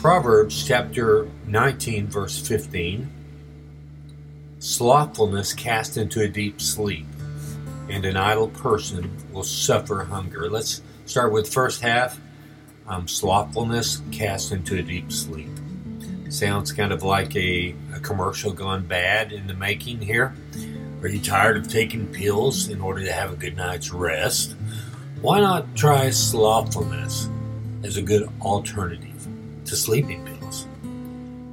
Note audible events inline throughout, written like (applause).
Proverbs chapter 19, verse 15 Slothfulness cast into a deep sleep, and an idle person will suffer hunger. Let's start with first half. Um, slothfulness cast into a deep sleep. Sounds kind of like a, a commercial gone bad in the making here. Are you tired of taking pills in order to have a good night's rest? Why not try slothfulness as a good alternative to sleeping pills?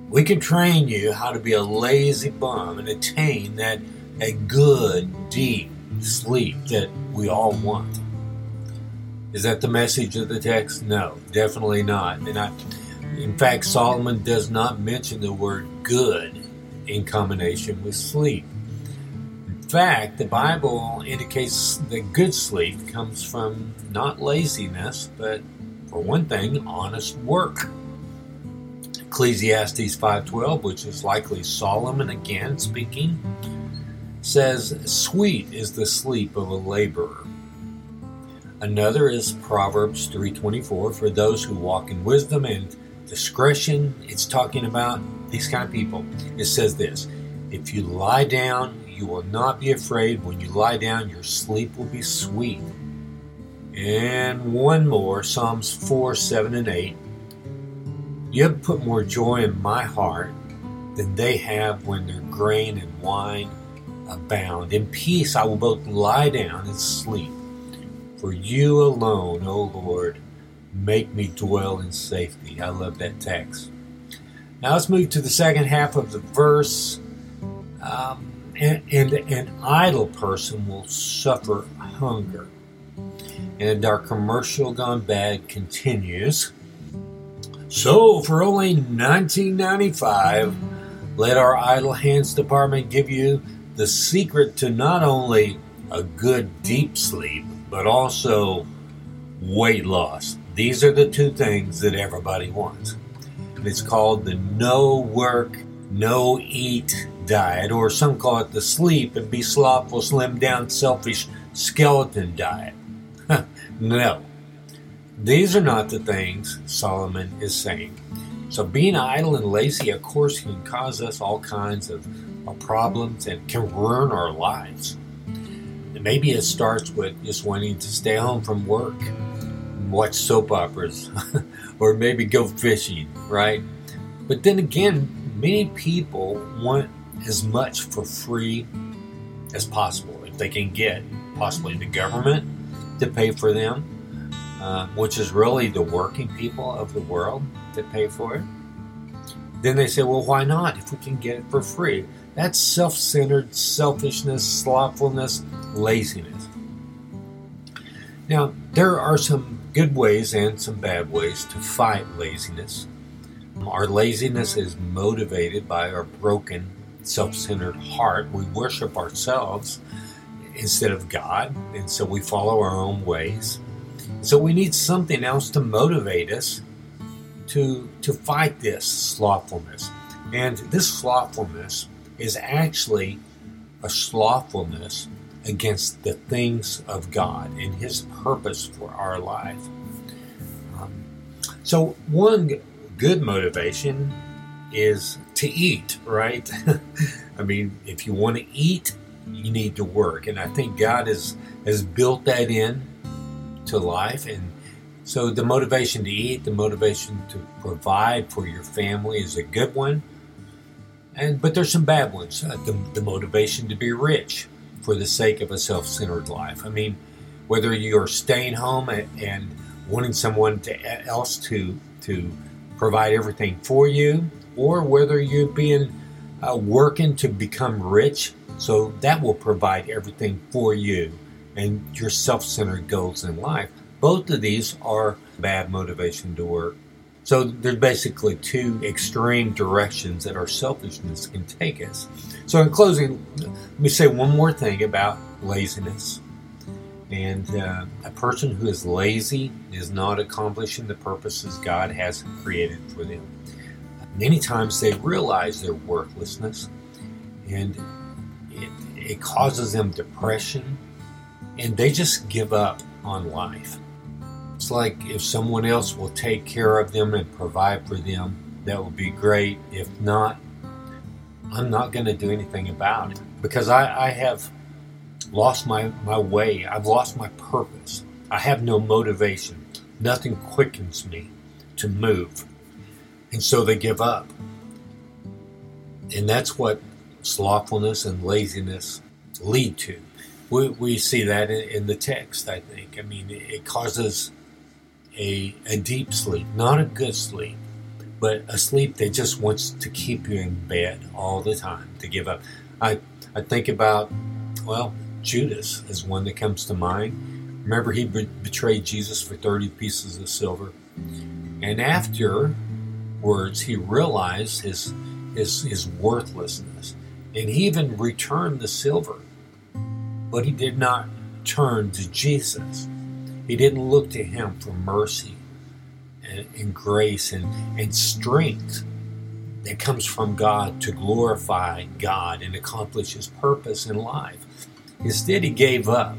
We can train you how to be a lazy bum and attain that a good, deep sleep that we all want. Is that the message of the text? No, definitely not. And I, in fact, Solomon does not mention the word good in combination with sleep. In fact, the Bible indicates that good sleep comes from not laziness, but for one thing, honest work. Ecclesiastes 5:12, which is likely Solomon again speaking, says, "Sweet is the sleep of a laborer." Another is Proverbs 3:24, for those who walk in wisdom and discretion. It's talking about these kind of people. It says this, "If you lie down, you will not be afraid. When you lie down, your sleep will be sweet." And one more, Psalms 4, 7, and 8. You have put more joy in my heart than they have when their grain and wine abound. In peace I will both lie down and sleep. For you alone, O Lord, make me dwell in safety. I love that text. Now let's move to the second half of the verse. Um, and, and an idle person will suffer hunger. And our commercial gone bad continues. So, for only $19.95, let our Idle Hands department give you the secret to not only a good deep sleep, but also weight loss. These are the two things that everybody wants. It's called the no work, no eat diet, or some call it the sleep and be slothful, slim down, selfish skeleton diet. (laughs) no. These are not the things Solomon is saying. So, being idle and lazy, of course, can cause us all kinds of uh, problems and can ruin our lives. And maybe it starts with just wanting to stay home from work, watch soap operas, (laughs) or maybe go fishing, right? But then again, many people want as much for free as possible if they can get possibly the government to pay for them, uh, which is really the working people of the world that pay for it. Then they say, well, why not if we can get it for free? That's self centered selfishness, slothfulness, laziness. Now, there are some good ways and some bad ways to fight laziness. Our laziness is motivated by our broken, self centered heart. We worship ourselves instead of God, and so we follow our own ways. So we need something else to motivate us to, to fight this slothfulness. And this slothfulness is actually a slothfulness against the things of God and His purpose for our life. Um, so, one good motivation is to eat, right? (laughs) I mean, if you want to eat, you need to work. And I think God has, has built that in to life. And so the motivation to eat, the motivation to provide for your family is a good one. And but there's some bad ones. Uh, the, the motivation to be rich for the sake of a self-centered life. I mean, whether you're staying home and, and wanting someone to, else to to provide everything for you, or whether you're being uh, working to become rich, so that will provide everything for you and your self-centered goals in life. Both of these are bad motivation to work. So there's basically two extreme directions that our selfishness can take us. So in closing, let me say one more thing about laziness. And uh, a person who is lazy is not accomplishing the purposes God has created for them. Many times they realize their worthlessness, and it, it causes them depression, and they just give up on life. It's like if someone else will take care of them and provide for them, that would be great. If not, I'm not going to do anything about it because I, I have lost my, my way. I've lost my purpose. I have no motivation. Nothing quickens me to move. And so they give up. And that's what slothfulness and laziness lead to. We, we see that in, in the text, I think. I mean, it causes a, a deep sleep, not a good sleep, but a sleep that just wants to keep you in bed all the time, to give up. I, I think about, well, Judas is one that comes to mind. Remember, he be- betrayed Jesus for 30 pieces of silver. And afterwards, he realized his, his, his worthlessness. And he even returned the silver. But he did not turn to Jesus. He didn't look to him for mercy and, and grace and, and strength that comes from God to glorify God and accomplish his purpose in life. Instead, he gave up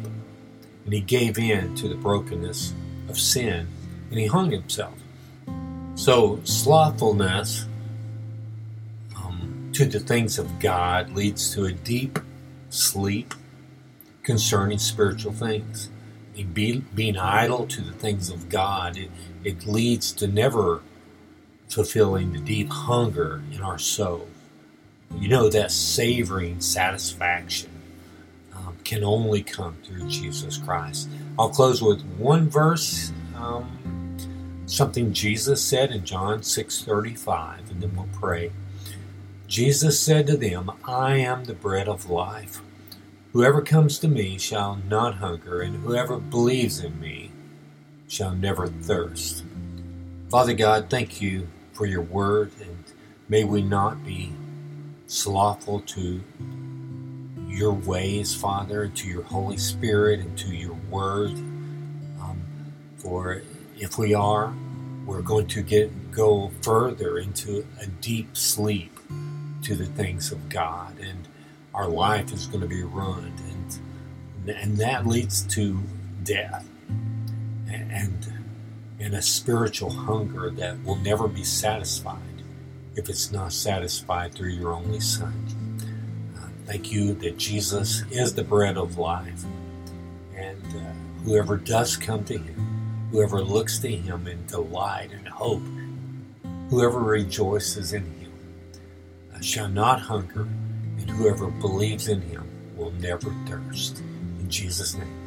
and he gave in to the brokenness of sin and he hung himself. So, slothfulness um, to the things of God leads to a deep sleep concerning spiritual things. Be, being idle to the things of God, it, it leads to never fulfilling the deep hunger in our soul. You know, that savoring satisfaction um, can only come through Jesus Christ. I'll close with one verse, um, something Jesus said in John 6:35, and then we'll pray. Jesus said to them, I am the bread of life. Whoever comes to me shall not hunger, and whoever believes in me shall never thirst. Father God, thank you for your word, and may we not be slothful to your ways, Father, and to your Holy Spirit, and to your word. Um, for if we are, we're going to get go further into a deep sleep to the things of God, and our life is going to be ruined, and and that leads to death, and and a spiritual hunger that will never be satisfied if it's not satisfied through your only Son. Uh, thank you that Jesus is the bread of life. And uh, whoever does come to him, whoever looks to him in delight and hope, whoever rejoices in him, uh, shall not hunger, and whoever believes in him will never thirst. In Jesus' name.